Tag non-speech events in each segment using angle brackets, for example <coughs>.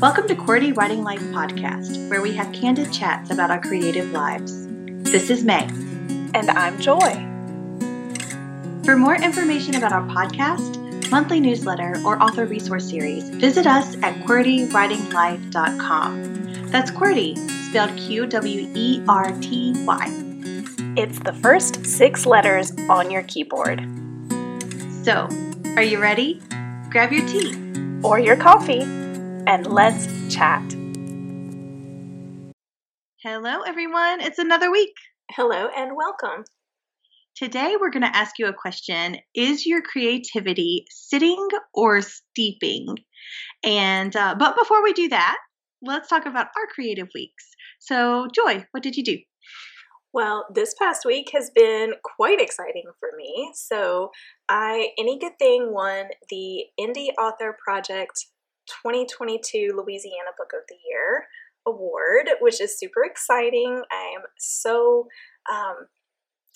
Welcome to QWERTY Writing Life podcast, where we have candid chats about our creative lives. This is May. And I'm Joy. For more information about our podcast, monthly newsletter, or author resource series, visit us at QWERTYWritingLife.com. That's QWERTY, spelled Q W E R T Y. It's the first six letters on your keyboard. So, are you ready? Grab your tea or your coffee and let's chat. Hello, everyone. It's another week. Hello, and welcome. Today, we're going to ask you a question Is your creativity sitting or steeping? And, uh, but before we do that, let's talk about our creative weeks. So, Joy, what did you do? Well, this past week has been quite exciting for me. So, I Any Good Thing won the Indie Author Project 2022 Louisiana Book of the Year award, which is super exciting. I am so um,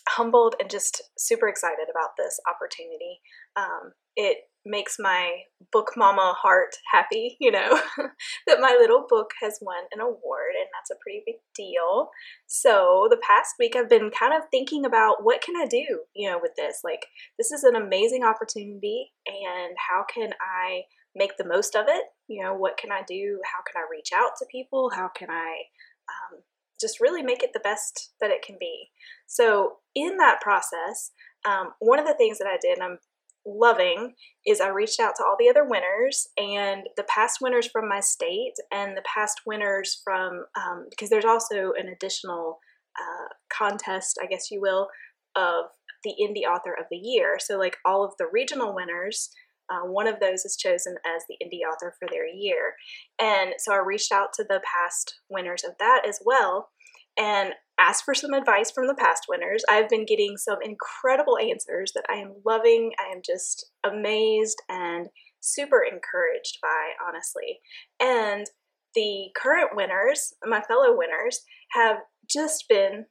humbled and just super excited about this opportunity. Um, it makes my book mama heart happy, you know, <laughs> that my little book has won an award, and that's a pretty big deal. So, the past week I've been kind of thinking about what can I do, you know, with this? Like, this is an amazing opportunity, and how can I make the most of it. You know, what can I do? How can I reach out to people? How can I um, just really make it the best that it can be? So, in that process, um, one of the things that I did, and I'm loving, is I reached out to all the other winners and the past winners from my state and the past winners from, um, because there's also an additional uh, contest, I guess you will, of the Indie Author of the Year. So, like all of the regional winners uh, one of those is chosen as the indie author for their year. And so I reached out to the past winners of that as well and asked for some advice from the past winners. I've been getting some incredible answers that I am loving. I am just amazed and super encouraged by, honestly. And the current winners, my fellow winners, have just been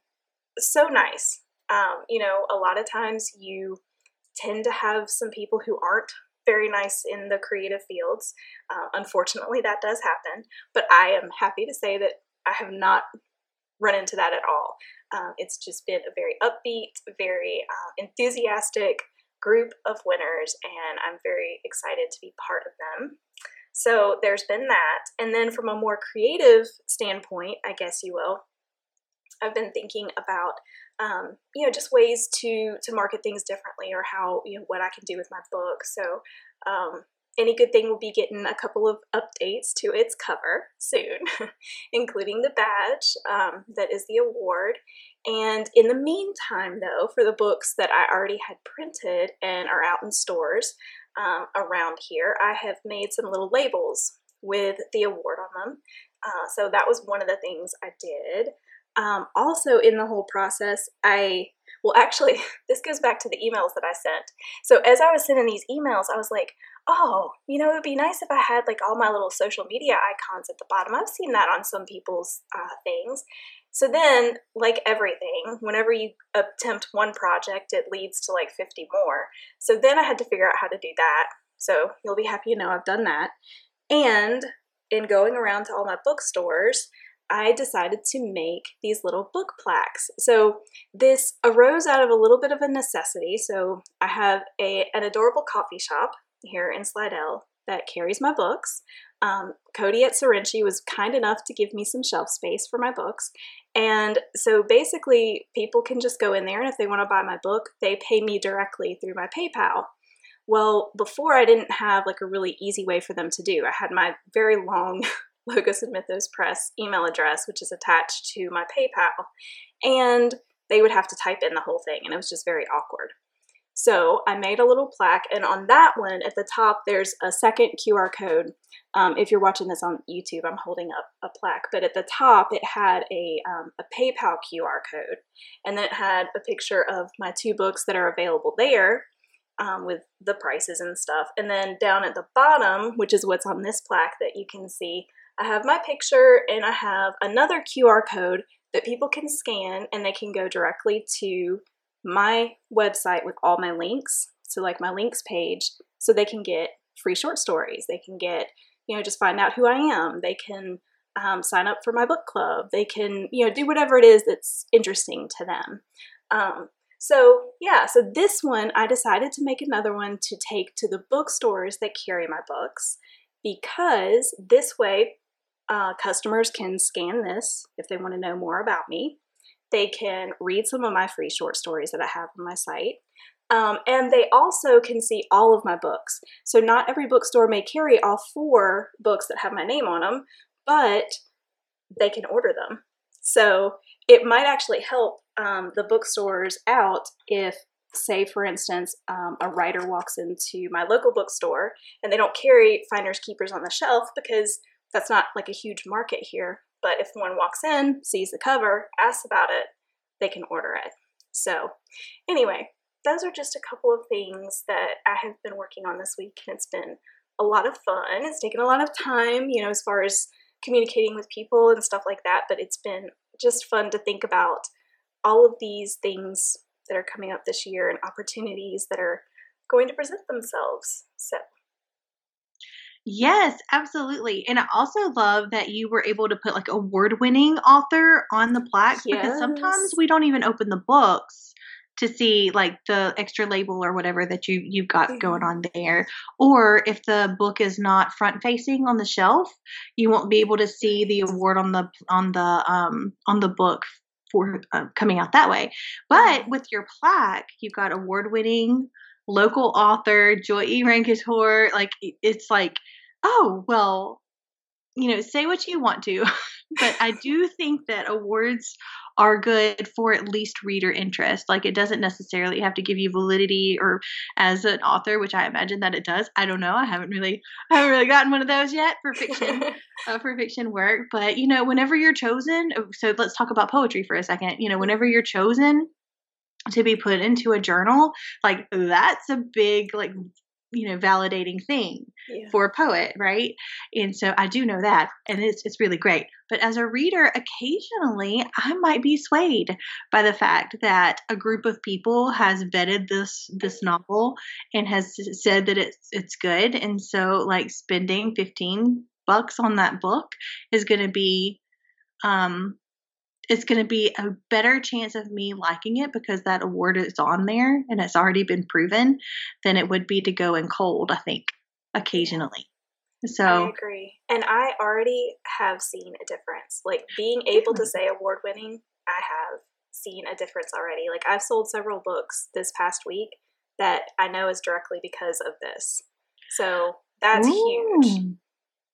so nice. Um, you know, a lot of times you tend to have some people who aren't very nice in the creative fields. Uh, unfortunately, that does happen, but I am happy to say that I have not run into that at all. Um, it's just been a very upbeat, very uh, enthusiastic group of winners, and I'm very excited to be part of them. So there's been that. And then from a more creative standpoint, I guess you will, I've been thinking about um, you know just ways to to market things differently or how you know what I can do with my book. So um, any good thing will be getting a couple of updates to its cover soon, <laughs> including the badge um, that is the award. And in the meantime, though, for the books that I already had printed and are out in stores um, around here, I have made some little labels with the award on them. Uh, so that was one of the things I did. Um, also, in the whole process, I well, actually, <laughs> this goes back to the emails that I sent. So, as I was sending these emails, I was like, oh, you know, it would be nice if I had like all my little social media icons at the bottom. I've seen that on some people's uh, things. So then, like everything, whenever you attempt one project, it leads to like 50 more. So then I had to figure out how to do that. So you'll be happy to know I've done that. And in going around to all my bookstores, I decided to make these little book plaques. So this arose out of a little bit of a necessity. So I have a an adorable coffee shop here in Slidell that carries my books. Um, Cody at Sorrentino was kind enough to give me some shelf space for my books. And so basically, people can just go in there, and if they want to buy my book, they pay me directly through my PayPal. Well, before I didn't have like a really easy way for them to do. I had my very long <laughs> <laughs> Logos and Mythos Press email address, which is attached to my PayPal. And they would have to type in the whole thing, and it was just very awkward. So I made a little plaque, and on that one at the top, there's a second QR code. Um, if you're watching this on YouTube, I'm holding up a plaque, but at the top, it had a, um, a PayPal QR code, and then it had a picture of my two books that are available there um, with the prices and stuff. And then down at the bottom, which is what's on this plaque that you can see, I have my picture and I have another QR code that people can scan and they can go directly to my website with all my links. So, like my links page, so they can get free short stories, they can get you know, just find out who I am. They can um, sign up for my book club. They can, you know, do whatever it is that's interesting to them. Um, so, yeah, so this one, I decided to make another one to take to the bookstores that carry my books because this way uh, customers can scan this if they want to know more about me. They can read some of my free short stories that I have on my site. Um, and they also can see all of my books. So, not every bookstore may carry all four books that have my name on them, but they can order them. So, it might actually help um, the bookstores out if, say, for instance, um, a writer walks into my local bookstore and they don't carry Finders Keepers on the shelf because that's not like a huge market here. But if one walks in, sees the cover, asks about it, they can order it. So, anyway, those are just a couple of things that I have been working on this week, and it's been a lot of fun. It's taken a lot of time, you know, as far as communicating with people and stuff like that, but it's been just fun to think about all of these things that are coming up this year and opportunities that are going to present themselves. So, Yes, absolutely. And I also love that you were able to put like award winning author on the plaques because sometimes we don't even open the books to see like the extra label or whatever that you you've got going Mhm. on there or if the book is not front facing on the shelf you won't be able to see the award on the on the um on the book for uh, coming out that way but Mhm. with your plaque you've got award winning local author joy e. Rancatore like it's like oh well you know say what you want to. <laughs> But i do think that awards are good for at least reader interest. Like it doesn't necessarily have to give you validity or as an author which i imagine that it does. I don't know. I haven't really i haven't really gotten one of those yet for fiction <laughs> uh, for fiction work. But you know whenever you're chosen oh, so let's talk about poetry for a second. You know whenever you're chosen to be put into a journal like that's a big like you know validating thing yeah. for a poet right? And so i do know that and it's it's really great. But as a reader occasionally i might be swayed by the fact that a group of people has vetted this this novel and has said that it's it's good. And so like spending 15 bucks on that book is going to be um it's going to be a better chance of me liking it because that award is on there and it's already been proven than it would be to go in cold, I think, occasionally. So I agree. And I already have seen a difference. Like being able to say award winning, I have seen a difference already. Like I've sold several books this past week that I know is directly because of this. So that's huge.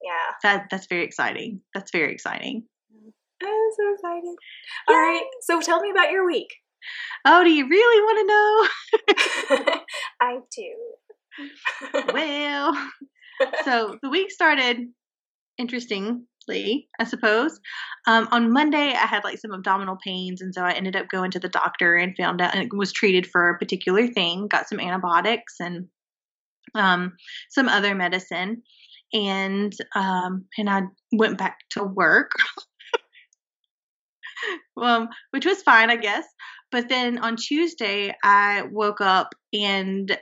Yeah. that that's very exciting. That's very exciting. I'm so excited. All right. So tell me about your week. Oh, do you really want to know? <laughs> I do. well, <laughs> so the week started interestingly, I suppose. Um, on Monday, I had like some abdominal pains, and so I ended up going to the doctor and found out and was treated for a particular thing. Got some antibiotics and um, some other medicine, and um, and I went back to work, <laughs> <laughs> um, which was fine, I guess. But then on Tuesday, I woke up and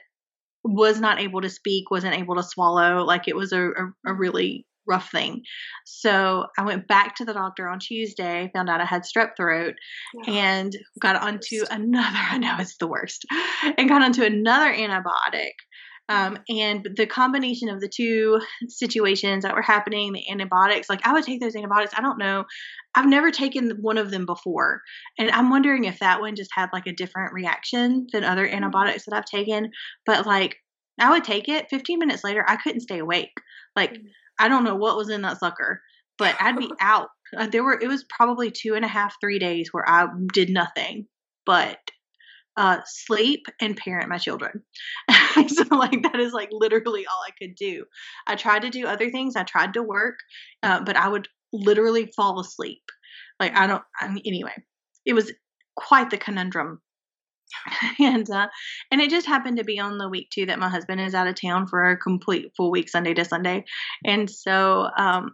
was not able to speak, wasn't able to swallow. Like it was a, a, a really rough thing. So I went back to the doctor on Tuesday, found out I had strep throat, and got onto another. <laughs> I know it's the worst, and got onto another antibiotic. Um, and the combination of the two situations that were happening, the antibiotics, like I would take those antibiotics. I don't know. I've never taken one of them before. And I'm wondering if that one just had like a different reaction than other antibiotics that I've taken. But like I would take it 15 minutes later, I couldn't stay awake. Like Mm. I don't know what was in that sucker, but <laughs> I'd be out. Uh, There were, it was probably two and a half, three days where I did nothing but uh, sleep and parent my children. <laughs> so like that is like literally all I could do. I tried to do other things. I tried to work, uh, but I would literally fall asleep. Like I don't. I anyway, it was quite the conundrum. <laughs> and uh, and it just happened to be on the week too that my husband is out of town for a complete full week, Sunday to Sunday, and so um,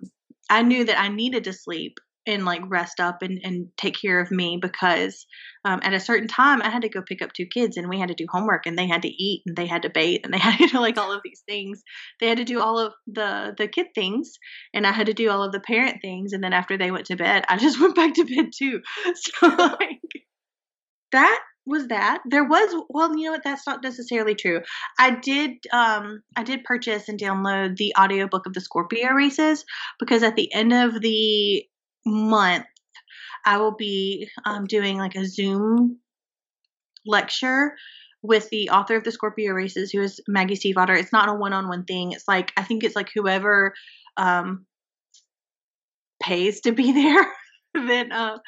I knew that I needed to sleep and like rest up and, and take care of me because um, at a certain time I had to go pick up two kids and we had to do homework and they had to eat and they had to bathe and they had to do like all of these things. They had to do all of the the kid things and I had to do all of the parent things and then after they went to bed, I just <laughs> went back to bed too. <laughs> So like that was that there was well you know what that's not necessarily true i did um i did purchase and download the audiobook of the scorpio races because at the end of the month i will be um, doing like a zoom lecture with the author of the scorpio races who is maggie stiefvater. It's not a one-on-one thing. It's like i think it's like whoever um pays to be <laughs> there <laughs> then uh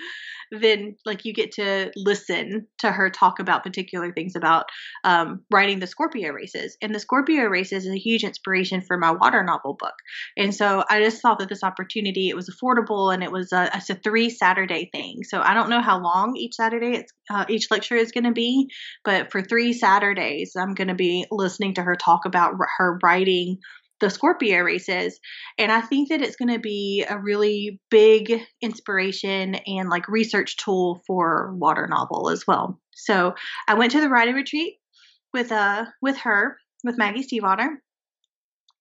then like you get to listen to her talk about particular things about um, writing the Scorpio races. And the Scorpio races is a huge inspiration for my water novel book. And so I just thought that this opportunity it was affordable and it was a, it's a three Saturday thing. So I don't know how long each Saturday it's uh, each lecture is going to be, but for three Saturdays I'm going to be listening to her talk about her writing the Scorpio races. And I think that it's going to be a really big inspiration and like research tool for water novel as well. So I went to the writing retreat with uh with her with Maggie Stiefvater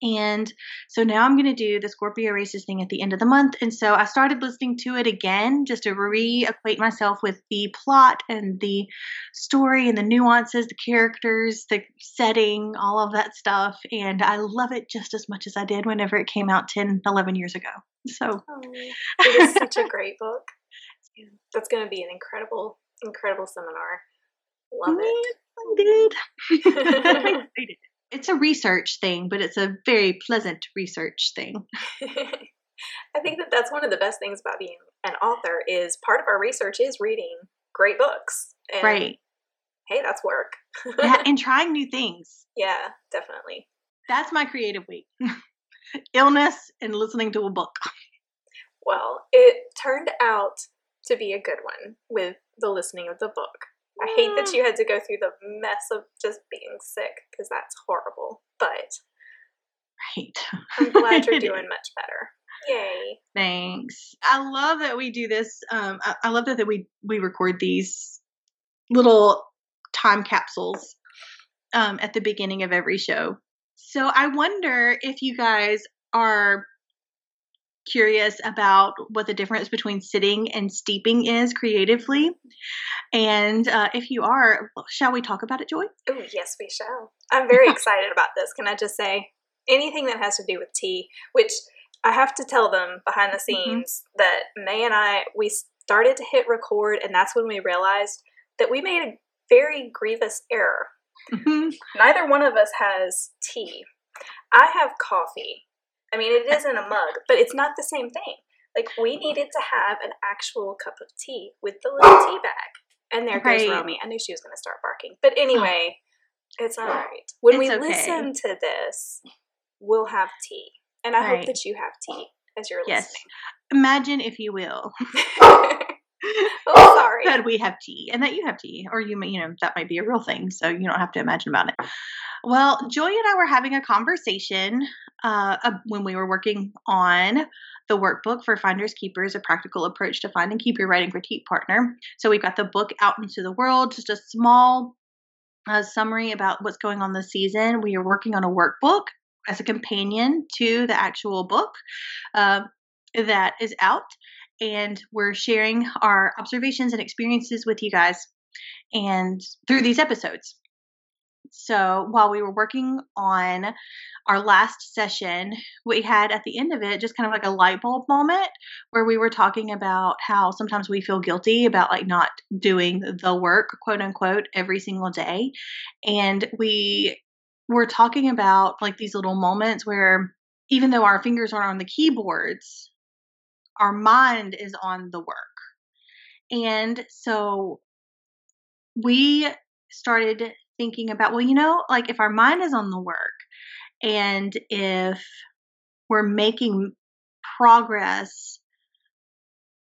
and so now I'm going to do the Scorpio races thing at the end of the month. And so I started listening to it again just to reacquaint myself with the plot and the story and the nuances, the characters, the setting, all of that stuff. And I love it just as much as I did whenever it came out 10, 11 years ago. So oh, <laughs> it is such a great book. That's going to be an incredible, incredible seminar. Love it. I did. <laughs> it's a research thing, but it's a very pleasant research thing. <laughs> I think that that's one of the best things about being an author is part of our research is reading great books. And, right. Hey, that's work. yeah, <laughs> and trying new things. Yeah, definitely. That's my creative week. <laughs> Illness and listening to a book. Well, it turned out to be a good one with the listening of the book. I hate that you had to go through the mess of just being sick because that's horrible. But right, I'm glad you're <laughs> doing much better. Yay! Thanks. I love that we do this. Um, I, I love that, that we we record these little time capsules um, at the beginning of every show. So I wonder if you guys are curious about what the difference between sitting and steeping is creatively. And uh, if you are, shall we talk about it, Joy? Oh, yes, we shall. I'm very <laughs> excited about this. Can I just say anything that has to do with tea, which I have to tell them behind the mm-hmm. scenes mm-hmm. that May and I, we started to hit record, and that's when we realized that we made a very grievous error. Mm-hmm. Neither one of us has tea. I have coffee, I mean, it is in a mug, but it's not the same thing. Like we needed to have an actual cup of tea with the little tea bag. And there goes. Romy. I knew she was going to start barking. But anyway, oh. it's all right. When it's we okay. listen to this, we'll have tea. And I right. hope that you have tea as you're yes. listening. Imagine, if you will. <laughs> <laughs> oh, sorry. That we have tea and that you have tea, or you may, you know, that might be a real thing. So you don't have to imagine about it. Well, Joy and I were having a conversation uh, when we were working on the workbook for Finders Keepers, a practical approach to find and keep your writing critique partner. So we've got the book out into the world, just a small uh, summary about what's going on this season. We are working on a workbook as a companion to the actual book uh, that is out. And we're sharing our observations and experiences with you guys and through these episodes. So while we were working on our last session, we had at the end of it just kind of like a light bulb moment where we were talking about how sometimes we feel guilty about like not doing the work, quote unquote, every single day. And we were talking about like these little moments where even though our fingers aren't on the keyboards, our mind is on the work. And so we started thinking about, well, you know, like if our mind is on the work and if we're making progress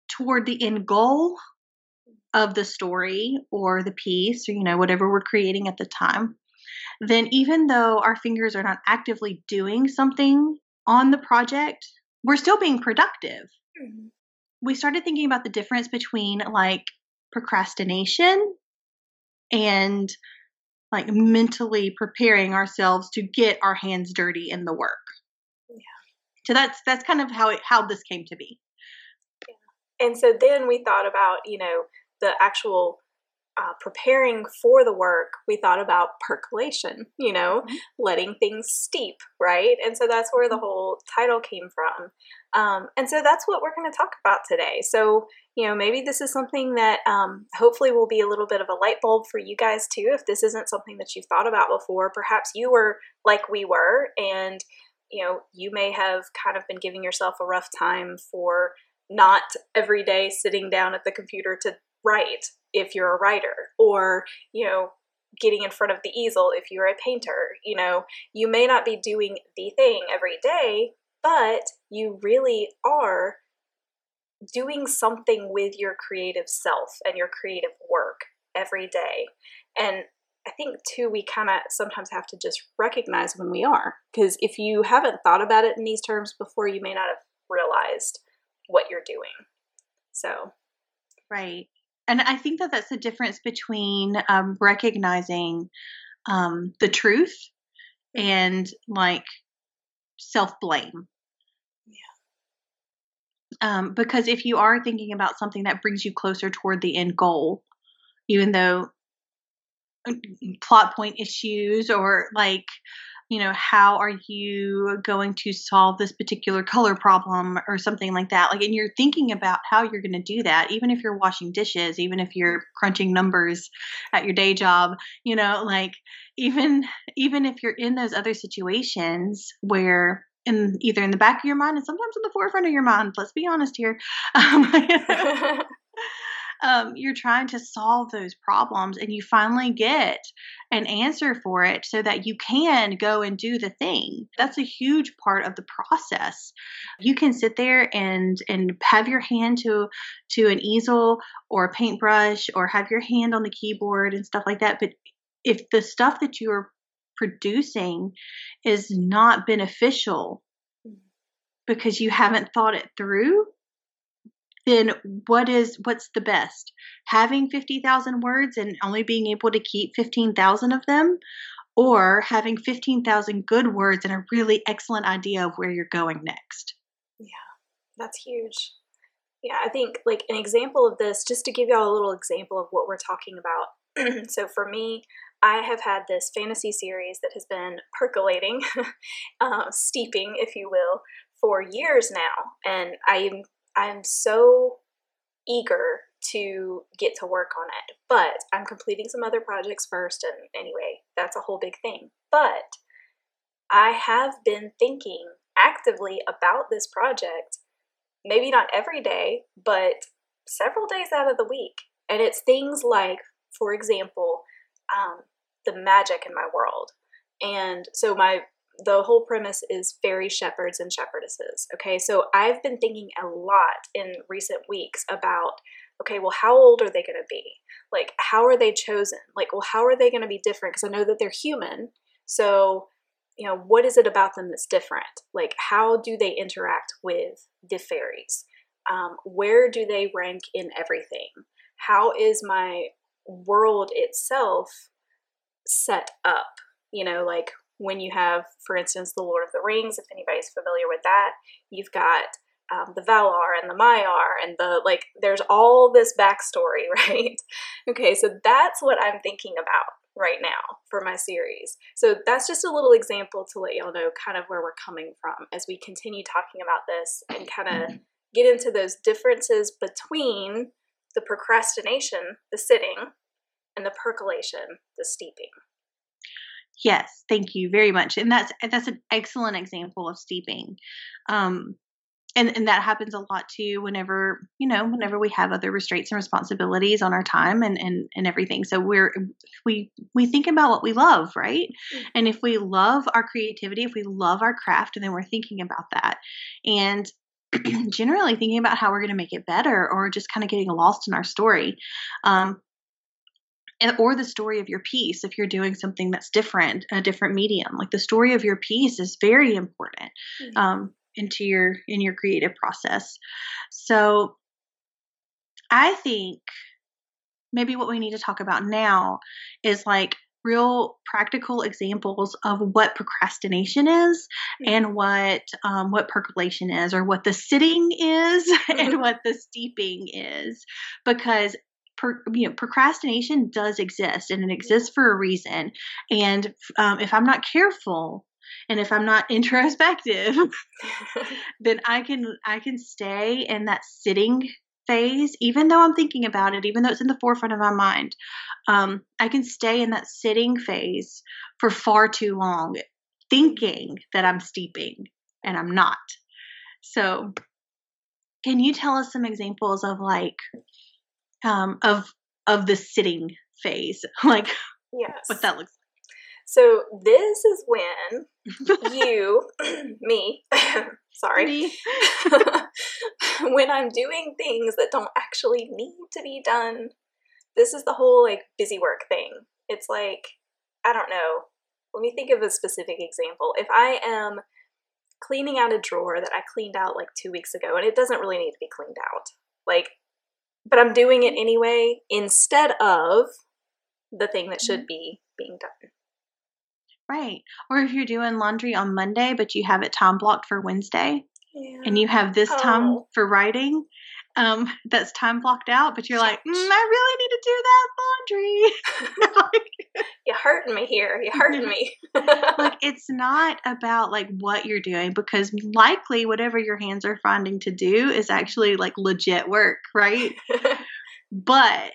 toward the end goal of the story or the piece or, you know, whatever we're creating at the time, then even though our fingers are not actively doing something on the project, we're still being productive. Mm-hmm. we started thinking about the difference between like procrastination and like mentally preparing ourselves to get our hands dirty in the work. Yeah. So that's that's kind of how it how this came to be. Yeah. And so then we thought about, you know, the actual uh, preparing for the work, we thought about percolation, you know, mm-hmm. letting things steep, right? And so that's where the mm-hmm. whole title came from. Um, and so that's what we're going to talk about today. So, you know, maybe this is something that um, hopefully will be a little bit of a light bulb for you guys too. If this isn't something that you've thought about before, perhaps you were like we were, and, you know, you may have kind of been giving yourself a rough time for not every day sitting down at the computer to write if you're a writer or you know getting in front of the easel if you're a painter you know you may not be doing the thing every day but you really are doing something with your creative self and your creative work every day and I think too, we kind of sometimes have to just recognize when we are. Because if you haven't thought about it in these terms before, you may not have realized what you're doing. So, right and I think that that's the difference between um, recognizing um, the truth and like self blame. Um, because if you are thinking about something that brings you closer toward the end goal, even though uh, plot point issues or like you know, how are you going to solve this particular color problem or something like that? Like, and you're thinking about how you're going to do that, even if you're washing dishes, even if you're crunching numbers at your day job, you know, like even even if you're in those other situations where in either in the back of your mind and sometimes in the forefront of your mind, let's be honest here. <laughs> Um, <laughs> <laughs> um, you're trying to solve those problems and you finally get an answer for it so that you can go and do the thing. That's a huge part of the process. You can sit there and and have your hand to to an easel or a paintbrush or have your hand on the keyboard and stuff like that, but if the stuff that you're producing is not beneficial because you haven't thought it through, then what is what's the best? Having 50,000 words and only being able to keep 15,000 of them or having 15,000 good words and a really excellent idea of where you're going next. Yeah. That's huge. Yeah, I think like an example of this just to give y'all a little example of what we're talking about. <clears throat> so for me, I have had this fantasy series that has been percolating, <laughs> uh, steeping, if you will, for years now, and I'm I'm so eager to get to work on it. But I'm completing some other projects first, and anyway, that's a whole big thing. But I have been thinking actively about this project, maybe not every day, but several days out of the week. And it's things like, for example, um, the magic in my world. And so my the whole premise is fairy shepherds and shepherdesses. Okay, so I've been thinking a lot in recent weeks about okay, well, how old are they going to be? Like, how are they chosen? Like, well, how are they going to be different? Because I know that they're human. So, you know, what is it about them that's different? Like, how do they interact with the fairies? Um, where do they rank in everything? How is my world itself set up? You know, like when you have, for instance, The Lord of the Rings, if anybody's familiar with that, you've got um, the Valar and the Maiar and the like, there's all this backstory, <laughs> right? okay, so that's what I'm thinking about right now for my series. So that's just a little example to let y'all know kind of where we're coming from as we continue talking about this and kind of get into those differences between the procrastination, the sitting, and the percolation, the steeping. Yes, thank you very much. And that's that's an excellent example of steeping. Um, and and that happens a lot too whenever you know whenever we have other restraints and responsibilities on our time and and, and everything so we're we we think about what we love right mm-hmm. and if we love our creativity if we love our craft and then we're thinking about that and <clears throat> generally thinking about how we're going to make it better or just kind of getting lost in our story um, or the story of your piece if you're doing something that's different a different medium like the story of your piece is very important mm-hmm. um, into your in your creative process so I think maybe what we need to talk about now is like real practical examples of what procrastination is and what um, what percolation is or what the sitting is <laughs> mm-hmm. and what the steeping is because per, you know procrastination does exist and it exists for a reason. And um, if i'm not careful and if i'm not <laughs> introspective <laughs> then i can i can stay in that sitting phase, even though I'm thinking about it, even though it's in the forefront of my mind, um, I can stay in that sitting phase for far too long, thinking that I'm steeping and I'm not. So, can you tell us some examples of like um, of of the sitting phase, <laughs> like yes. what that looks like? so this is when you, <clears throat> me, <coughs> sorry, me. <laughs> <laughs> when I'm doing things that don't actually need to be done. This is the whole like busy work thing. It's like, I don't know. Let me think of a specific example. If I am cleaning out a drawer that I cleaned out like two weeks ago, and it doesn't really need to be cleaned out, like, but I'm doing it anyway instead of the thing that should mm-hmm. be being done. Right. Or if you're doing laundry on Monday, but you have it time blocked for Wednesday, yeah. and you have this oh. time for writing, um, that's time blocked out, but you're like, mm, I really need to do that laundry. <laughs> <laughs> you're hurting me here. You're hurting me. <laughs> like, it's not about like what you're doing because likely whatever your hands are finding to do is actually like legit work, right? but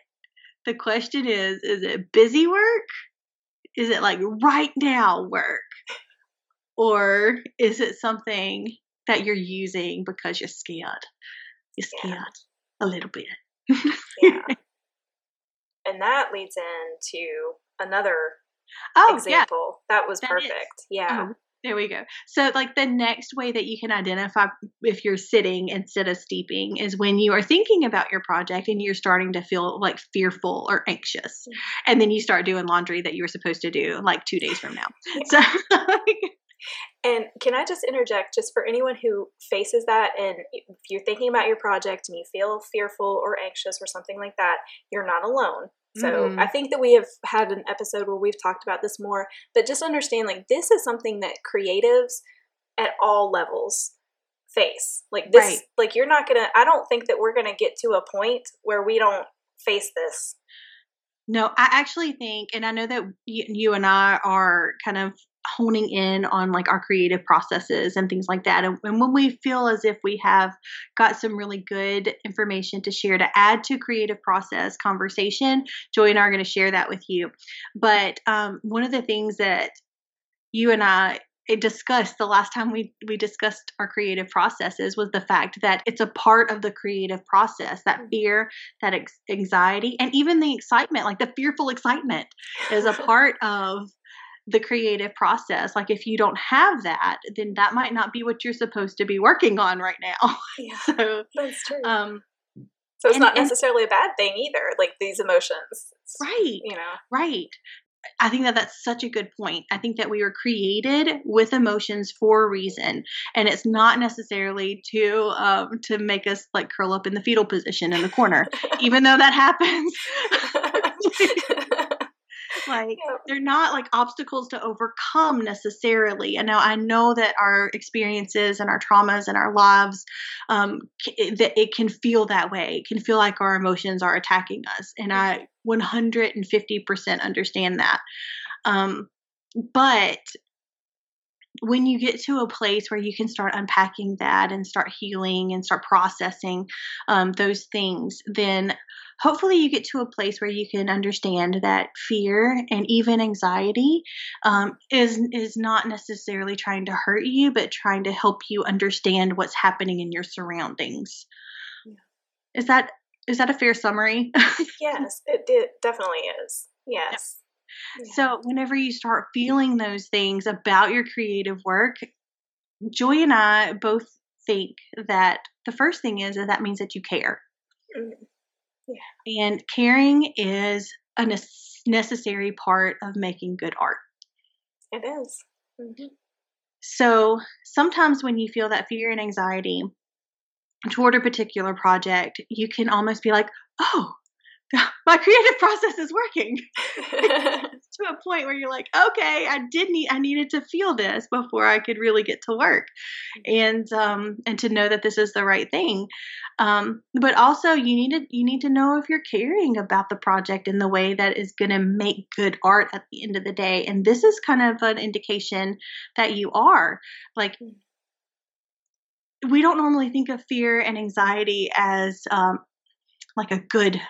the question is, is it busy work is it like right now work? Or is it something that you're using because you're scared? You're scared yeah. a little bit. yeah. <laughs> And that leads into another oh, example. Yeah. That was that perfect. Is. Yeah. Oh, there we go. So, like the next way that you can identify if you're sitting instead of steeping is when you are thinking about your project and you're starting to feel like fearful or anxious. Mm-hmm. And then you start doing laundry that you were supposed to do like two days from now. So, <laughs> and can I just interject just for anyone who faces that and if you're thinking about your project and you feel fearful or anxious or something like that, you're not alone. So mm-hmm. I think that we have had an episode where we've talked about this more, but just understand like this is something that creatives at all levels face. Like this right. like you're not going to I don't think that we're going to get to a point where we don't face this. No, I actually think and I know that you, you and I are kind of honing in on like our creative processes and things like that. And, and, when we feel as if we have got some really good information to share to add to creative process conversation, Joy and I are going to share that with you. But um, one of the things that you and I discussed the last time we we discussed our creative processes was the fact that it's a part of the creative process that mm-hmm. fear that ex- anxiety and even the excitement like the fearful excitement is a <laughs> part of the creative process. Like if you don't have that, then that might not be what you're supposed to be working on right now. <laughs> Yeah, so that's true. Um, so it's and, not necessarily and, a bad thing either. Like these emotions, right? You know, right. I think that that's such a good point. I think that we were created with emotions for a reason, and it's not necessarily to um, to make us like curl up in the fetal position in the corner, even though that happens <laughs> <laughs> like yeah. they're not like obstacles to overcome necessarily. And now I know that our experiences and our traumas and our lives, um, that it can feel that way. It can feel like our emotions are attacking us, and I 150% mm-hmm. understand that. Um, but when you get to a place where you can start unpacking that and start healing and start processing um, those things, then hopefully you get to a place where you can understand that fear and even anxiety um, is is not necessarily trying to hurt you, but trying to help you understand what's happening in your surroundings. Yeah. Is that is that a fair summary? <laughs> yes, it, it definitely is. Yes. So, whenever you start feeling those things about your creative work, Joy and I both think that the first thing is that that means that you care. Mm-hmm. Yeah. And caring is a necessary part of making good art. It is. Mm-hmm. So, sometimes when you feel that fear and anxiety, toward a particular project, you can almost be like, oh, <laughs> my creative process is working. <laughs> <laughs> To a point where you're like okay i did need i needed to feel this before i could really get to work. And um and to know that this is the right thing. Um but also you need to you need to know if you're caring about the project in the way that is going to make good art at the end of the day. And this is kind of an indication that you are. Like we don't normally think of fear and anxiety as um, like a good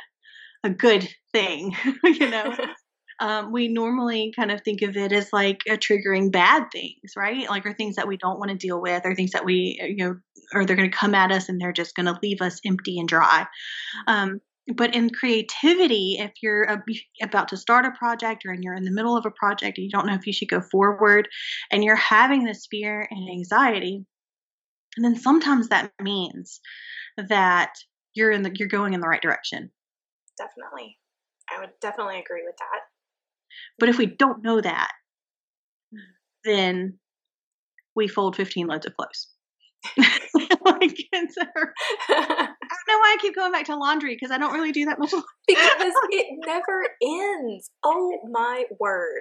a good thing, <laughs> you know. <laughs> um, we normally kind of think of it as like a triggering bad things, right? Like, or things that we don't want to deal with, or things that we, uh, you know, or they're going to come at us and they're just going to leave us empty and dry. Um, but in creativity, if you're about to start a project or and you're in the middle of a project and you don't know if you should go forward and you're having this fear and anxiety, and then sometimes that means that you're in the you're going in the right direction definitely. I would definitely agree with that. But if we don't know that, hmm. then we fold 15 loads of clothes. <laughs> <laughs> like, I don't know why I keep going back to laundry because I don't really do that much. <laughs> because it never ends. Oh my word.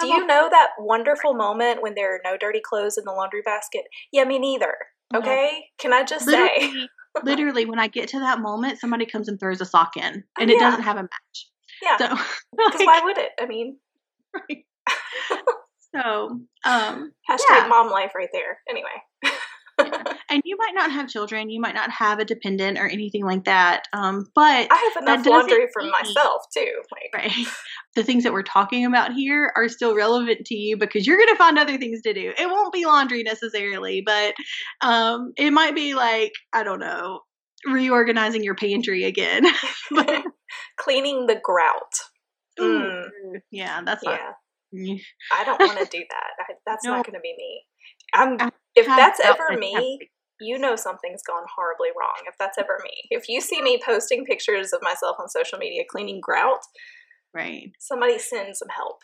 Do you know that wonderful moment when there are no dirty clothes in the laundry basket? Yeah, me neither. Mm-hmm. Okay? Can I just literally, say? Literally, when I get to that moment, somebody comes and throws a sock in, and it doesn't have a match. Yeah. So, because like, why would it? I mean, <laughs> right. so, um, hashtag yeah. mom life right there. Anyway. And you might not have children, you might not have a dependent or anything like that. Um, but I have enough laundry for myself too. Like. Right. <laughs> The things that we're talking about here are still relevant to you because you're going to find other things to do. It won't be laundry necessarily, but um, it might be like I don't know, reorganizing your pantry again, <laughs> <laughs> cleaning the grout. Mm. Yeah, that's not, yeah. I don't want to do that. I, that's no. not going to be me. I'm if that's ever me, you know something's gone horribly wrong. If that's ever me, if you see me posting pictures of myself on social media cleaning grout, right? Somebody send some help.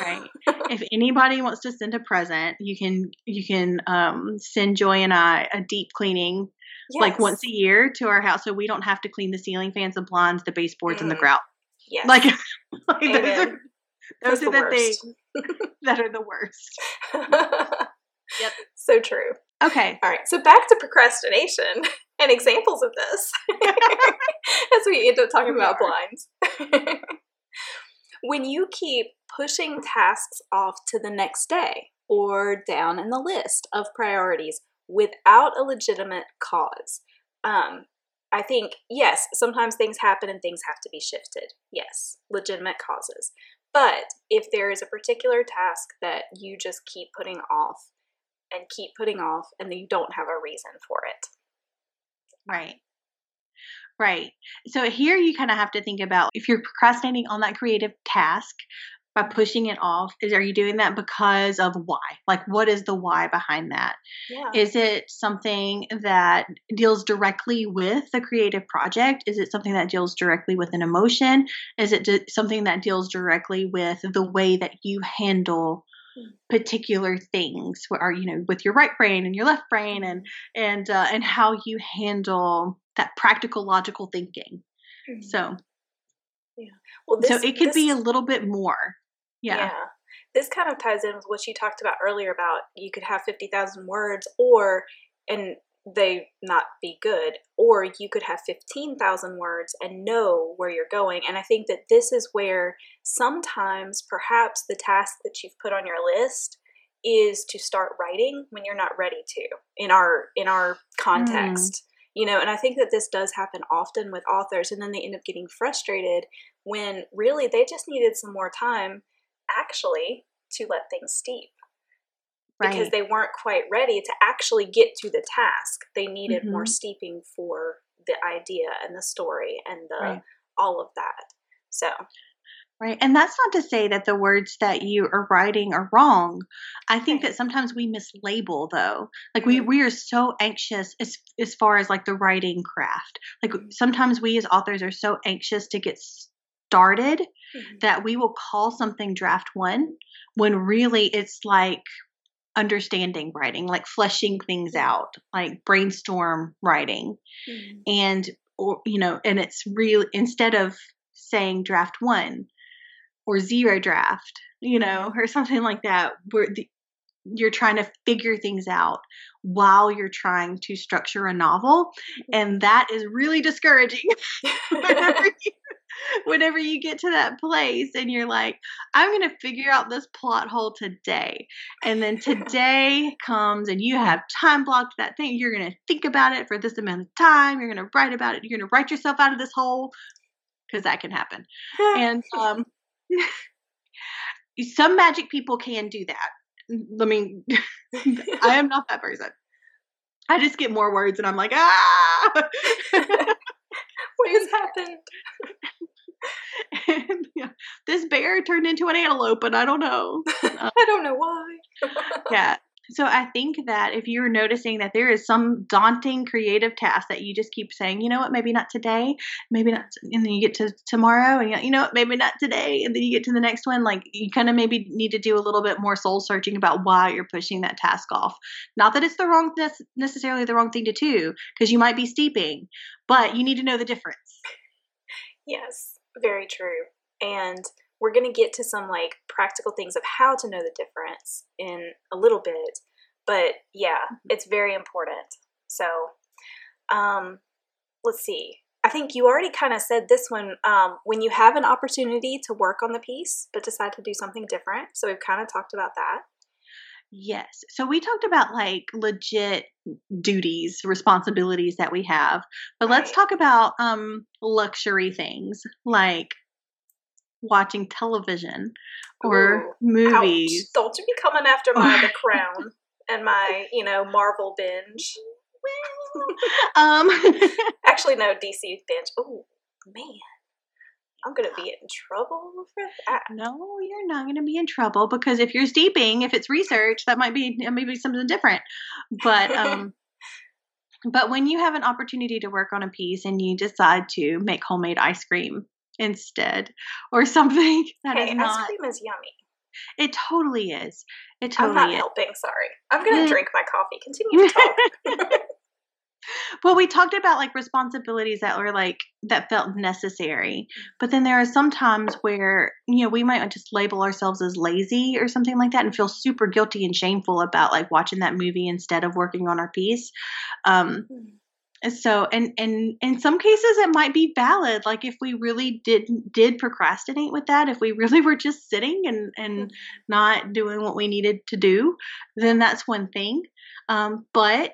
right. <laughs> If anybody wants to send a present, you can you can um, send Joy and I a deep cleaning yes. like once a year to our house, so we don't have to clean the ceiling fans, the blinds, the baseboards, mm. and the mm. grout. Yes. Like, <laughs> like those are those are the, the things <laughs> that are the worst. Yep. So true. Okay. All right. So back to procrastination <laughs> and examples of this <laughs> as we end up talking we about are. blinds. <laughs> when you keep pushing tasks off to the next day or down in the list of priorities without a legitimate cause, um, I think, yes, sometimes things happen and things have to be shifted. Yes, legitimate causes. But if there is a particular task that you just keep putting off, and keep putting off and you don't have a reason for it. Right. Right. So here you kind of have to think about if you're procrastinating on that creative task by pushing it off, is are you doing that because of why? Like what is the why behind that? Yeah. Is it something that deals directly with the creative project? Is it something that deals directly with an emotion? Is it something that deals directly with the way that you handle particular things are you know with your right brain and your left brain and and uh, and how you handle that practical logical thinking mm-hmm. so yeah well this, so it could this, be a little bit more yeah. yeah this kind of ties in with what you talked about earlier about you could have 50,000 words or and they not be good or you could have 15,000 words and know where you're going. And i think that this is where sometimes perhaps the task that you've put on your list is to start writing when you're not ready to in our in our context mm. you know? And i think that this does happen often with authors and then they end up getting frustrated when really they just needed some more time actually to let things steep right. because they weren't quite ready to actually get to the task. They needed mm-hmm. more steeping for the idea and the story and the right. all of that. So Right. And that's not to say that the words that you are writing are wrong. I think that sometimes we mislabel though. Like we mm-hmm. we are so anxious as as far as like the writing craft. Like mm-hmm. sometimes we as authors are so anxious to get started mm-hmm. that we will call something draft 1 when really it's like understanding writing, like fleshing things out, like brainstorm writing. Mm-hmm. And or you know and it's real instead of saying draft one or zero draft you know or something like that where the, you're trying to figure things out while you're trying to structure a novel and that is really discouraging <laughs> <laughs> whenever, you, <laughs> whenever you get to that place and you're like i'm going to figure out this plot hole today. And then <laughs> today comes and you have time blocked that thing. You're going to think about it for this amount of time. You're going to write about it. You're going to write yourself out of this hole because that can happen. And um <laughs> some magic people can do that. Let me I am not that person. I just get more words and I'm like, ah! What has happened? <laughs> and, yeah, this bear turned into an antelope and I don't know. Um, <laughs> I don't know why. <laughs> yeah. So I think that if you're noticing that there is some daunting creative task that you just keep saying, you know what, maybe not today, maybe not, and then you get to tomorrow, and you know what, maybe not today, and then you get to the next one. Like you kind of maybe need to do a little bit more soul searching about why you're pushing that task off. Not that it's the wrong necessarily the wrong thing to do, because you might be steeping, but you need to know the difference. Yes, very true. And we're going to get to some like practical things of how to know the difference in a little bit but yeah mm-hmm. it's very important so um let's see i think you already kind of said this one um, when you have an opportunity to work on the piece but decide to do something different so we've kind of talked about that Yes. So we talked about like legit duties, responsibilities that we have. But right. let's talk about um luxury things like watching television or Ooh, movies. Ouch. Don't you be coming after my The <laughs> Crown and my, you know, Marvel binge. <laughs> um, <laughs> actually, no, DC binge. Oh man, I'm gonna be in trouble for that. No, you're not gonna be in trouble because if you're steeping, if it's research, that might be maybe something different. But um, <laughs> but when you have an opportunity to work on a piece and you decide to make homemade ice cream instead or something <laughs> that hey, is not ice cream is yummy it totally is it totally i'm not is. helping sorry i'm gonna drink my coffee continue to <laughs> talk well we talked about like responsibilities that were like that felt necessary but then there are some times where you know we might just label ourselves as lazy or something like that and feel super guilty and shameful about like watching that movie instead of working on our piece um mm so and and in some cases it might be valid like if we really did did procrastinate with that if we really were just sitting and and mm-hmm. not doing what we needed to do then that's one thing. Um, but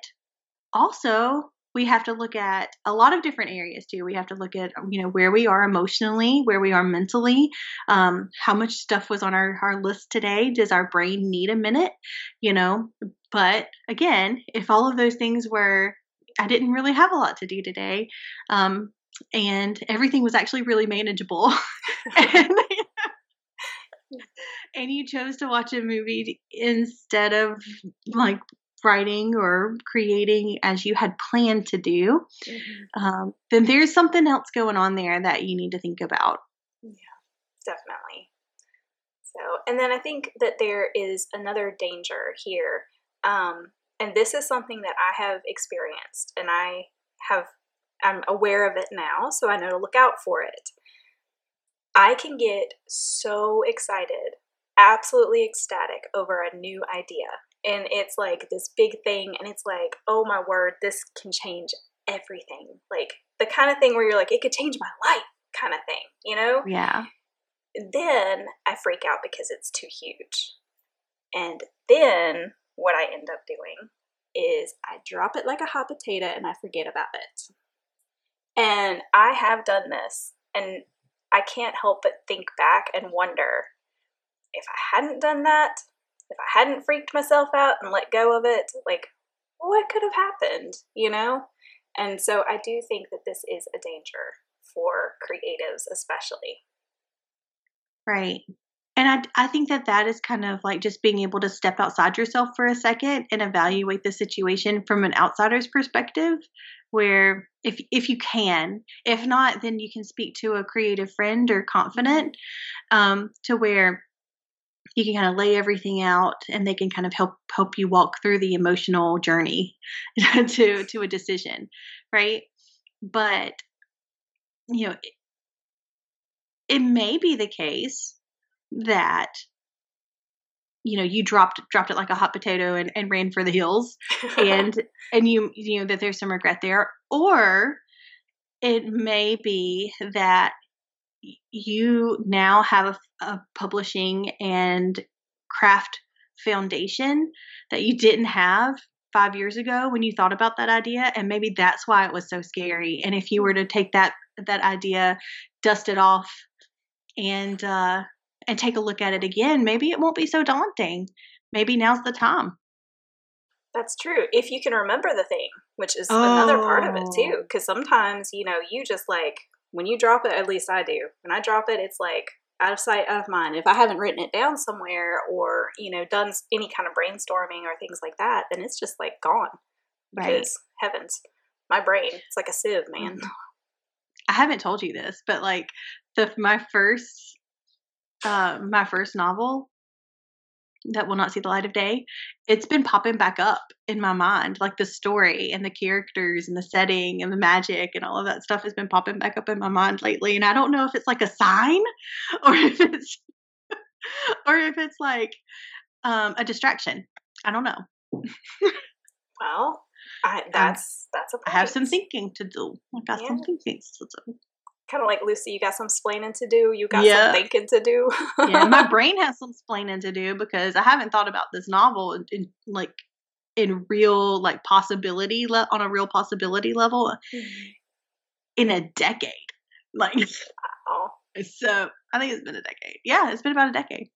also we have to look at a lot of different areas too we have to look at you know where we are emotionally where we are mentally um, how much stuff was on our, our list today does our brain need a minute you know but again if all of those things were I didn't really have a lot to do today. Um, and everything was actually really manageable. <laughs> and, <laughs> and you chose to watch a movie instead of like writing or creating as you had planned to do, mm-hmm. um, then there's something else going on there that you need to think about. Yeah, definitely. So, and then I think that there is another danger here. Um, and this is something that I have experienced and I have I'm aware of it now, so I know to look out for it. I can get so excited, absolutely ecstatic over a new idea. And it's like this big thing, and it's like, oh my word, this can change everything. Like the kind of thing where you're like, it could change my life kind of thing, you know? Yeah. Then I freak out because it's too huge. And then what I end up doing is I drop it like a hot potato and I forget about it. And I have done this, and I can't help but think back and wonder if I hadn't done that, if I hadn't freaked myself out and let go of it, like what could have happened, you know? And so I do think that this is a danger for creatives, especially. Right. And I, I think that that is kind of like just being able to step outside yourself for a second and evaluate the situation from an outsider's perspective where if if you can if not then you can speak to a creative friend or confident um, to where you can kind of lay everything out and they can kind of help help you walk through the emotional journey <laughs> to to a decision right? But you know, it, it may be the case that you know you dropped dropped it like a hot potato and, and ran for the hills <laughs> and and you you know that there's some regret there or it may be that you now have a, a publishing and craft foundation that you didn't have five years ago when you thought about that idea and maybe that's why it was so scary and if you were to take that that idea dust it off and uh and take a look at it again maybe it won't be so daunting maybe now's the time that's true if you can remember the thing which is oh. another part of it too because Oh. sometimes you know you just like when you drop it at least i do. When i drop it it's like out of sight out of mind. If i haven't written it down somewhere or you know done any kind of brainstorming or things like that then it's just like gone. Right. because heavens my brain it's like a sieve man. I haven't told you this but like the my first uh my first novel that will not see the light of day it's been popping back up in my mind like the story and the characters and the setting and the magic and all of that stuff has been popping back up in my mind lately and i don't know if it's like a sign <laughs> or if it's <laughs> or if it's like um a distraction i don't know. Well I, that's that's a i have some thinking to do i got some thinking to do kind of like Lucy, you got some splaining to do. You got Yeah. some thinking to do. yeah, my <laughs> brain has some splaining to do because I haven't thought about this novel in, in like in real like possibility le- on a real possibility level mm-hmm. in a decade. <laughs> Like oh, uh, so, I think it's been a decade. Yeah, it's been about a decade.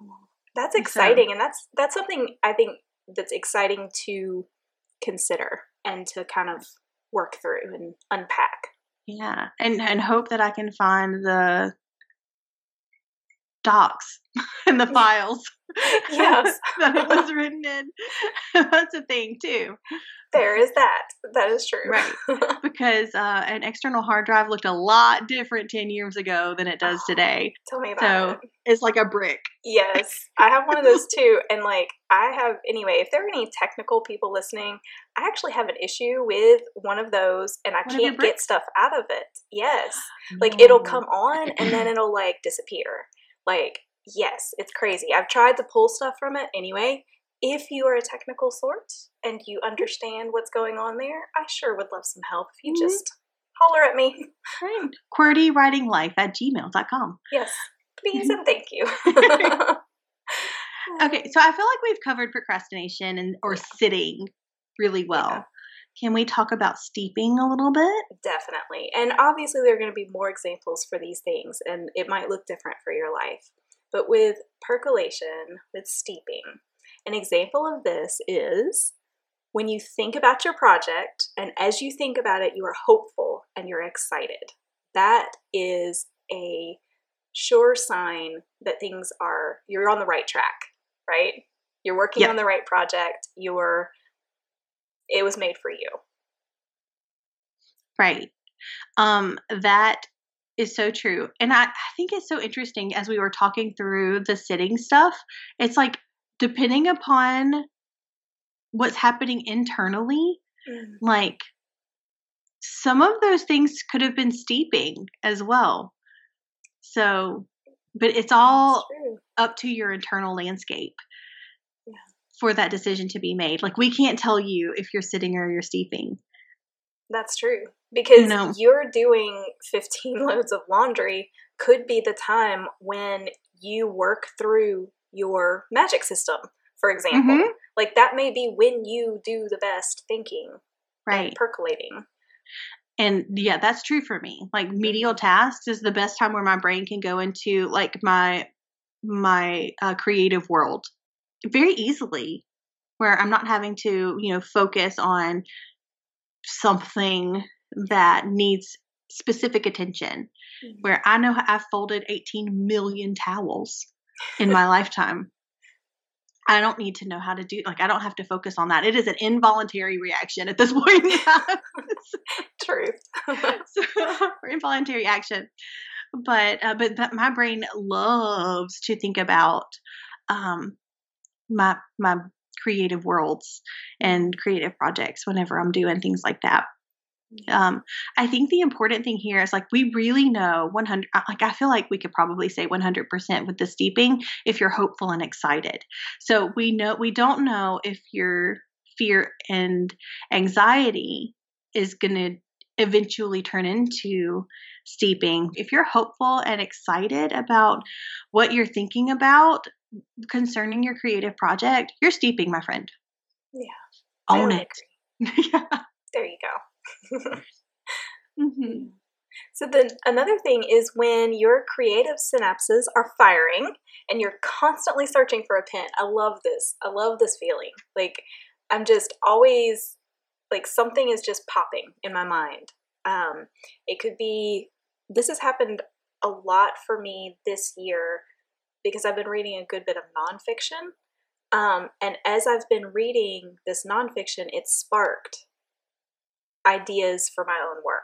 Oh, that's So- exciting, and that's that's something I think that's exciting to consider and to kind of work through and unpack. Yeah, and and hope that I can find the docs <laughs> and the files. <laughs> Yes. that it was <laughs> written in. That's a thing too. There is that. That is true. Right. because uh, an external hard drive looked a lot different 10 years ago than it does today. Tell me about So- it. It's like a brick. Yes, I have one of those too. And like, I have, anyway, if there are any technical people listening, I actually have an issue with one of those and I One can't get stuff out of it. Yes. Like, it'll come on and then <clears throat> it'll like disappear. Like, yes, it's crazy. I've tried to pull stuff from it anyway. If you are a technical sort and you understand what's going on there, I sure would love some help if you Mhm. just holler at me. Right. QWERTYWritingLife at gmail.com. Yes, please Mm-hmm. and thank you. <laughs> Okay, so I feel like we've covered procrastination and or sitting really well. Yeah. Can we talk about steeping a little bit? Definitely. And obviously, there are going to be more examples for these things, and it might look different for your life. But with percolation, with steeping, an example of this is when you think about your project, and as you think about it, you are hopeful and you're excited. That is a sure sign that things are, you're on the right track, right? You're working Yep. on the right project. You're, it was made for you. Right. Um, that is so true. And I, I think it's so interesting as we were talking through the sitting stuff. It's like depending upon what's happening internally, like some of those things could have been steeping as well. So, but it's all up to your internal landscape. For that decision to be made. Like we can't tell you if you're sitting or you're steeping. That's true. Because know. you're doing 15 <laughs> loads of laundry could be the time when you work through your magic system, for example. Mhm. Like that may be when you do the best thinking Right. and percolating. And yeah, that's true for me. Like medial tasks is the best time where my brain can go into like my my uh, creative world very easily, where I'm not having to you know focus on something that needs specific attention. Where I know I've folded 18 million towels in my <laughs> lifetime. I don't need to know how to do like I don't have to focus on that. It is an involuntary reaction at this <laughs> point. Truth. <laughs> so, involuntary action. But uh, but that my brain loves to think about um, my my creative worlds and creative projects whenever I'm doing things like that. Um, I think the important thing here is like we really know 100. uh, Like I feel like we could probably say 100% with the steeping if you're hopeful and excited. So we know we don't know if your fear and anxiety is going to eventually turn into steeping. If you're hopeful and excited about what you're thinking about concerning your creative project, you're steeping, my friend. Yeah. Own it. <laughs> yeah. There you go. <laughs> hmm So then another thing is when your creative synapses are firing and you're constantly searching for a pen. I love this. I love this feeling. Like I'm just always like something is just popping in my mind. Um, it could be this has happened a lot for me this year because I've been reading a good bit of nonfiction. Um, and as I've been reading this nonfiction, it sparked ideas for my own work.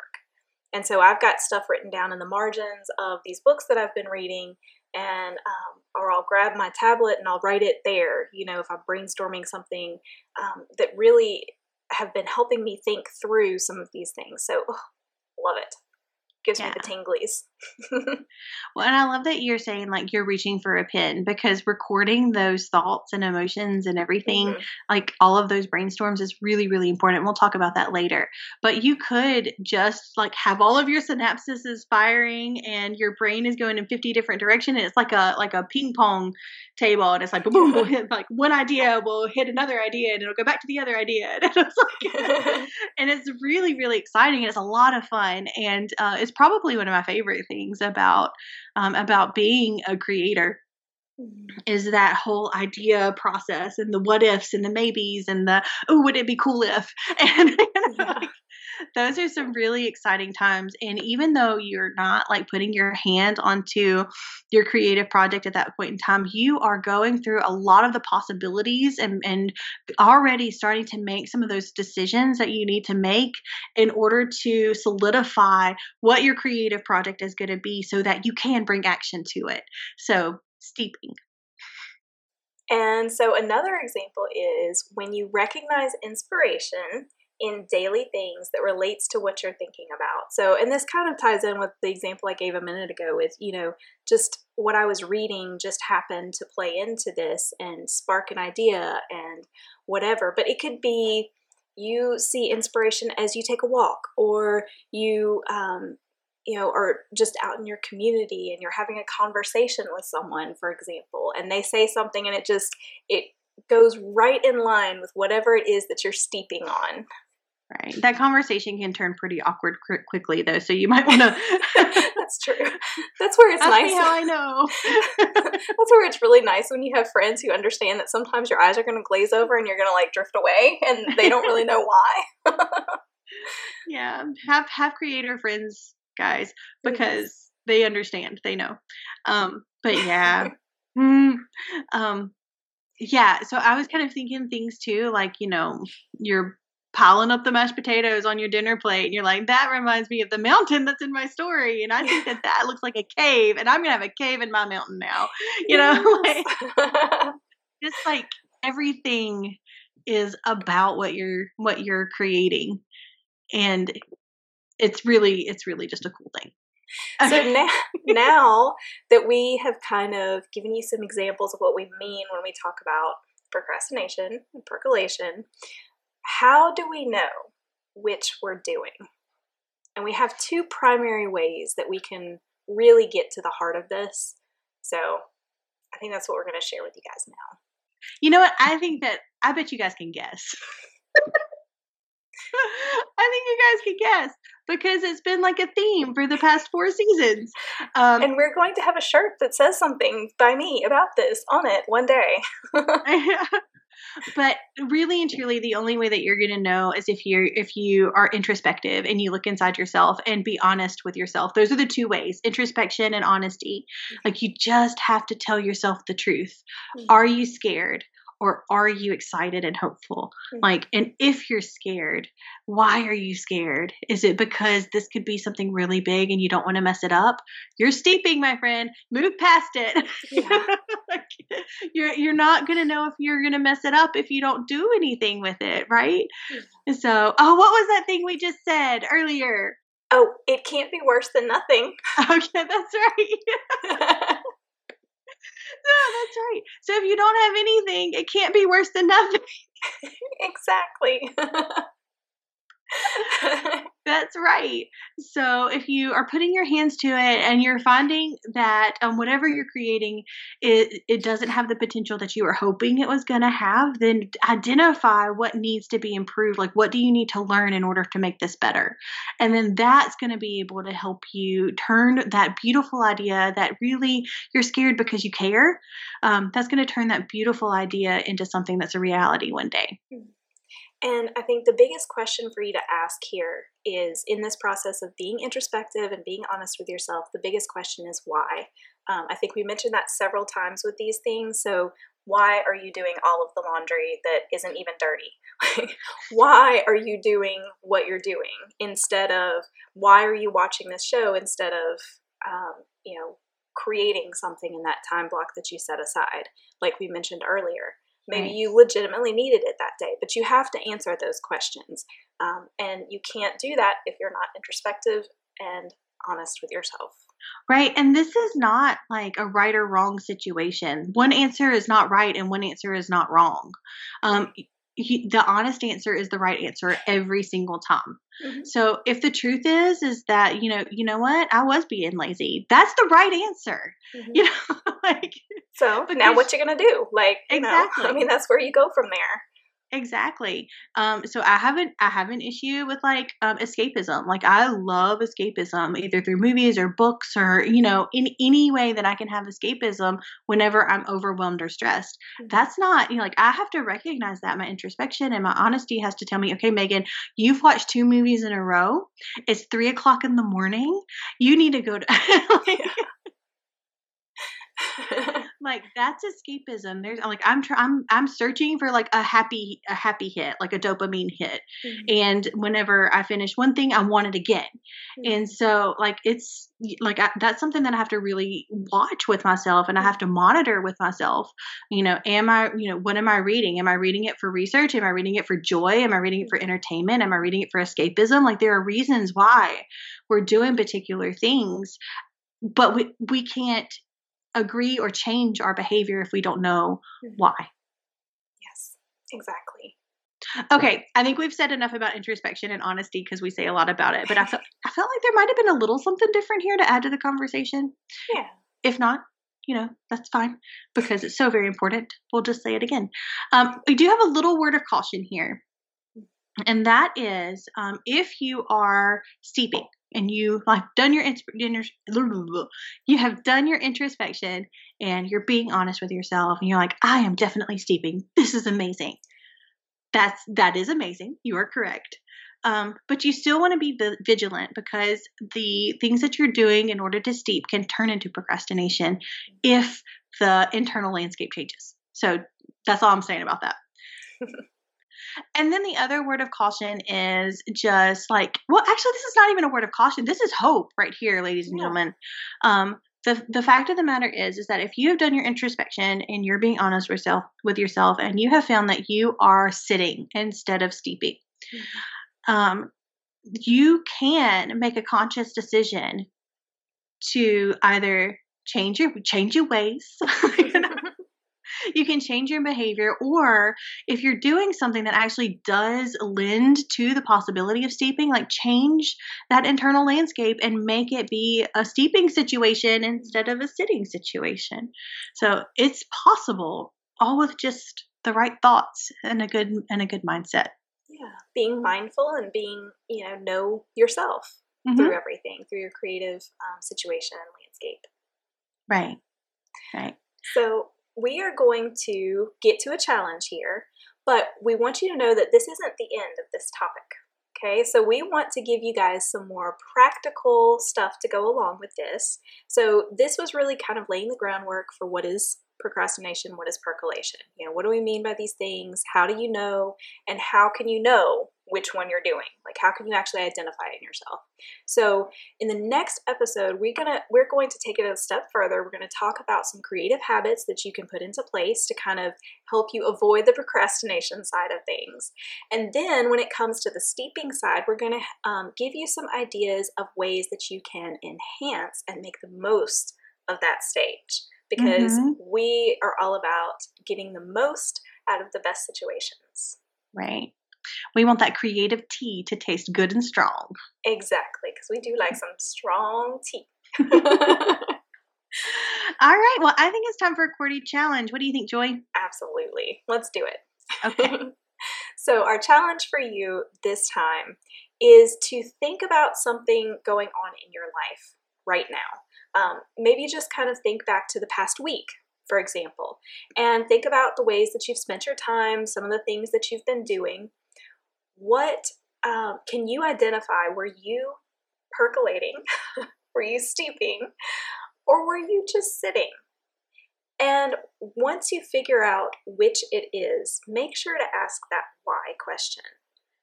And so I've got stuff written down in the margins of these books that I've been reading, and um, or I'll grab my tablet and I'll write it there. You know, if I'm brainstorming something um, that really have been helping me think through some of these things. So, oh, love it. Gives Yeah. me the tinglies. <laughs> Well, and I love that you're saying like you're reaching for a pen because recording those thoughts and emotions and everything, Mhm. like all of those brainstorms is really, really important. We'll talk about that later. But you could just like have all of your synapses firing and your brain is going in 50 different directions. And it's like a like a ping pong table and it's like boom, boom, <laughs> boom, like one idea will hit another idea and it'll go back to the other idea. <laughs> And it's like and it's really really exciting and it's a lot of fun and uh, it's probably one of my favorite things about um, about being a creator is that whole idea process and the what ifs and the maybes and the oh would it be cool if <laughs> and you know, Yeah. like, those are some really exciting times and even though you're not like putting your hand onto your creative project at that point in time you are going through a lot of the possibilities and and already starting to make some of those decisions that you need to make in order to solidify what your creative project is going to be so that you can bring action to it. So steeping. And so another example is when you recognize inspiration in daily things that relates to what you're thinking about. So, and this kind of ties in with the example I gave a minute ago with, you know, just what I was reading just happened to play into this and spark an idea and whatever. But it could be you see inspiration as you take a walk or you um, you know, or just out in your community and you're having a conversation with someone, for example, and they say something and it just it goes right in line with whatever it is that you're steeping on. Right. That conversation can turn pretty awkward quickly, though. So you might want to. <laughs> That's true. That's where it's Ask nice. me how I <laughs> know. That's where it's really nice when you have friends who understand that sometimes your eyes are going to glaze over and you're going to like drift away and they don't really know why. <laughs> yeah, have have creator friends, guys, because they understand. They know. Um, but yeah, Mm, um, yeah. So I was kind of thinking things too, like you know, you're piling up the mashed potatoes on your dinner plate, and you're like, that reminds me of the mountain that's in my story, and I think that that looks like a cave, and I'm gonna have a cave in my mountain now. You know, <laughs> like <laughs> just like everything is about what you're what you're creating and it's really it's really just a cool thing. So now, now that we have kind of given you some examples of what we mean when we talk about procrastination and percolation, how do we know which we're doing? And we have two primary ways that we can really get to the heart of this. So I think that's what we're going to share with you guys now. you know what i think that i bet you guys can guess <laughs> i think you guys can guess because it's been like a theme for the past four seasons um, And we're going to have a shirt that says something by me about this on it one day. <laughs> <laughs> but really and truly the only way that you're going to know is if you're if you are introspective and you look inside yourself and be honest with yourself. Those are the two ways introspection and honesty. Mm-hmm. Like you just have to tell yourself the truth. Mm-hmm. Are you scared or are you excited and hopeful? Mhm. Like, and if you're scared, why are you scared? Is it because this could be something really big and you don't want to mess it up? You're steeping, my friend. Move past it. Yeah. <laughs> like, you're you're not gonna know if you're gonna mess it up if you don't do anything with it, right? And so, oh, what was that thing we just said earlier? Oh, it can't be worse than nothing. <laughs> Okay, that's right. <laughs> <laughs> No, that's right. So if you don't have anything, it can't be worse than nothing. <laughs> exactly. <laughs> <laughs> That's right. So if you are putting your hands to it and you're finding that um, whatever you're creating, it, it doesn't have the potential that you were hoping it was going to have, then identify what needs to be improved. Like, what do you need to learn in order to make this better? And then that's going to be able to help you turn that beautiful idea that really you're scared because you care. Um, that's going to turn that beautiful idea into something that's a reality one day. And I think the biggest question for you to ask here is in this process of being introspective and being honest with yourself, the biggest question is why. Um, I think we mentioned that several times with these things. So, why are you doing all of the laundry that isn't even dirty? <laughs> why are you doing what you're doing instead of why are you watching this show instead of, um, you know, creating something in that time block that you set aside, like we mentioned earlier? Maybe Right. you legitimately needed it that day, but you have to answer those questions. Um, and you can't do that if you're not introspective and honest with yourself. Right. And this is not like a right or wrong situation. One answer is not right and one answer is not wrong. Um, y- the honest answer is the right answer every single time. Mhm. So if the truth is is that you know you know what I was being lazy, that's the right answer. Mhm. You know, <laughs> like So but now what you gonna do? Like you know, <laughs> Exactly. I mean that's where you go from there. Exactly. Um, so I haven't I have an issue with like um, escapism. Like I love escapism, either through movies or books or you know in any way that I can have escapism whenever I'm overwhelmed or stressed. Mhm. That's not you know like I have to recognize that my introspection and my honesty has to tell me, okay, Megan, you've watched two movies in a row. It's three o'clock in the morning. You need to go to. <laughs> <laughs> like, like that's escapism. There's like i'm trying I'm, I'm searching for like a happy a happy hit like a dopamine hit. Mhm. and whenever i finish one thing i want it again. And so like it's like I, that's something that i have to really watch with myself and i have to monitor with myself. You know am i you know what am i reading? Am i reading it for research? Am i reading it for joy? Am i reading it for entertainment? Am i reading it for escapism? Like there are reasons why we're doing particular things but we we can't agree or change our behavior if we don't know Mhm. why yes, exactly. Okay, I think we've said enough about introspection and honesty because we say a lot about it. But I felt <laughs> I felt like there might have been a little something different here to add to the conversation. Yeah. If not, you know that's fine because it's so very important. We'll just say it again. Um, we do have a little word of caution here, and that is um, if you are steeping and you like done your you have done your introspection and you're being honest with yourself and you're like i am definitely steeping. This is amazing. That's that is amazing. You are correct. Um, but you still want to be vigilant because the things that you're doing in order to steep can turn into procrastination if the internal landscape changes. So that's all i'm saying about that <laughs> and then the other word of caution is just like, well, actually, this is not even a word of caution. This is hope right here, ladies and Yeah. gentlemen. Um, the the fact of the matter is, is that if you have done your introspection and you're being honest with yourself, with yourself, and you have found that you are sitting instead of steeping, um, you can make a conscious decision to either change your change your ways. <laughs> you can change your behavior or if you're doing something that actually does lend to the possibility of steeping like change that internal landscape and make it be a steeping situation instead of a sitting situation so it's possible all with just the right thoughts and a good and a good mindset yeah, being mindful and being you know know yourself Mhm. through everything through your creative um, situation and landscape. right right So, we are going to get to a challenge here, but we want you to know that this isn't the end of this topic. Okay, so we want to give you guys some more practical stuff to go along with this. So, this was really kind of laying the groundwork for what is procrastination? What is percolation? You know, what do we mean by these things? How do you know? And how can you know which one you're doing? Like how can you actually identify it in yourself? So in the next episode, we're gonna we're going to take it a step further. We're gonna talk about some creative habits that you can put into place to kind of help you avoid the procrastination side of things. And then when it comes to the steeping side, we're gonna um, give you some ideas of ways that you can enhance and make the most of that stage because mm-hmm. we are all about getting the most out of the best situations. Right. We want that creative tea to taste good and strong. Exactly, because we do like some strong tea. <laughs> All right. Well, I think it's time for a QWERTY challenge. What do you think, Joy? Absolutely. Let's do it. Okay. <laughs> so, our challenge for you this time is to think about something going on in your life right now. Um, maybe just kind of think back to the past week, for example, and think about the ways that you've spent your time, some of the things that you've been doing. What um, can you identify? Were you percolating? <laughs> were you steeping? Or were you just sitting? And once you figure out which it is, make sure to ask that why question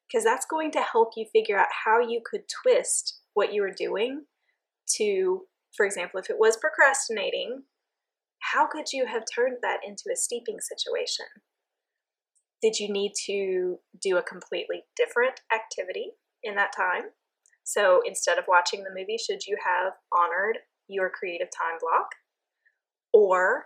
because that's going to help you figure out how you could twist what you were doing to for example, if it was procrastinating, how could you have turned that into a steeping situation? Did you need to do a completely different activity in that time? So instead of watching the movie, should you have honored your creative time block? Or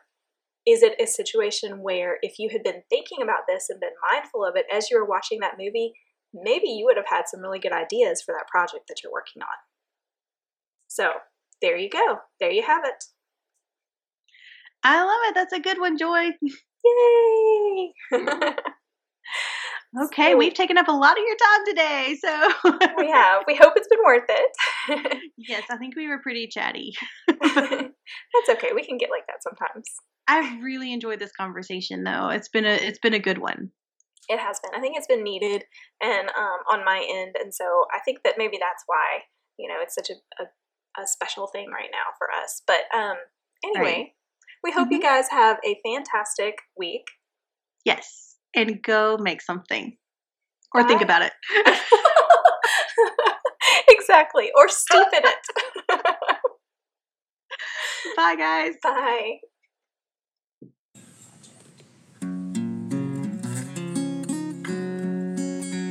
is it a situation where if you had been thinking about this and been mindful of it as you were watching that movie, maybe you would have had some really good ideas for that project that you're working on? So there you go. There you have it. I love it. That's a good one, Joy. <laughs> Yay! <laughs> okay, so, we've taken up a lot of your time today. So we have. We hope it's been worth it. <laughs> yes, I think we were pretty chatty. <laughs> That's okay. We can get like that sometimes. I've really enjoyed this conversation though. It's been a it's been a good one. It has been. I think it's been needed and um, on my end, and so I think that maybe that's why you know it's such a, a a special thing right now for us. But um, anyway, right. we hope mm-hmm. you guys have a fantastic week. Yes, and go make something or think about it. <laughs> exactly, or steep in it. <laughs> Bye, guys. Bye.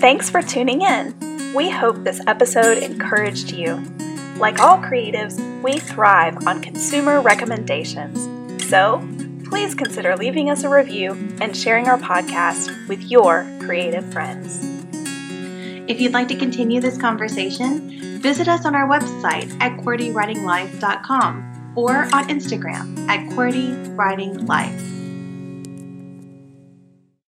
Thanks for tuning in. We hope this episode encouraged you. Like all creatives, we thrive on consumer recommendations. So, please consider leaving us a review and sharing our podcast with your creative friends. If you'd like to continue this conversation, visit us on our website at QWERTYWritingLife.com or on Instagram at QWERTYWritingLife.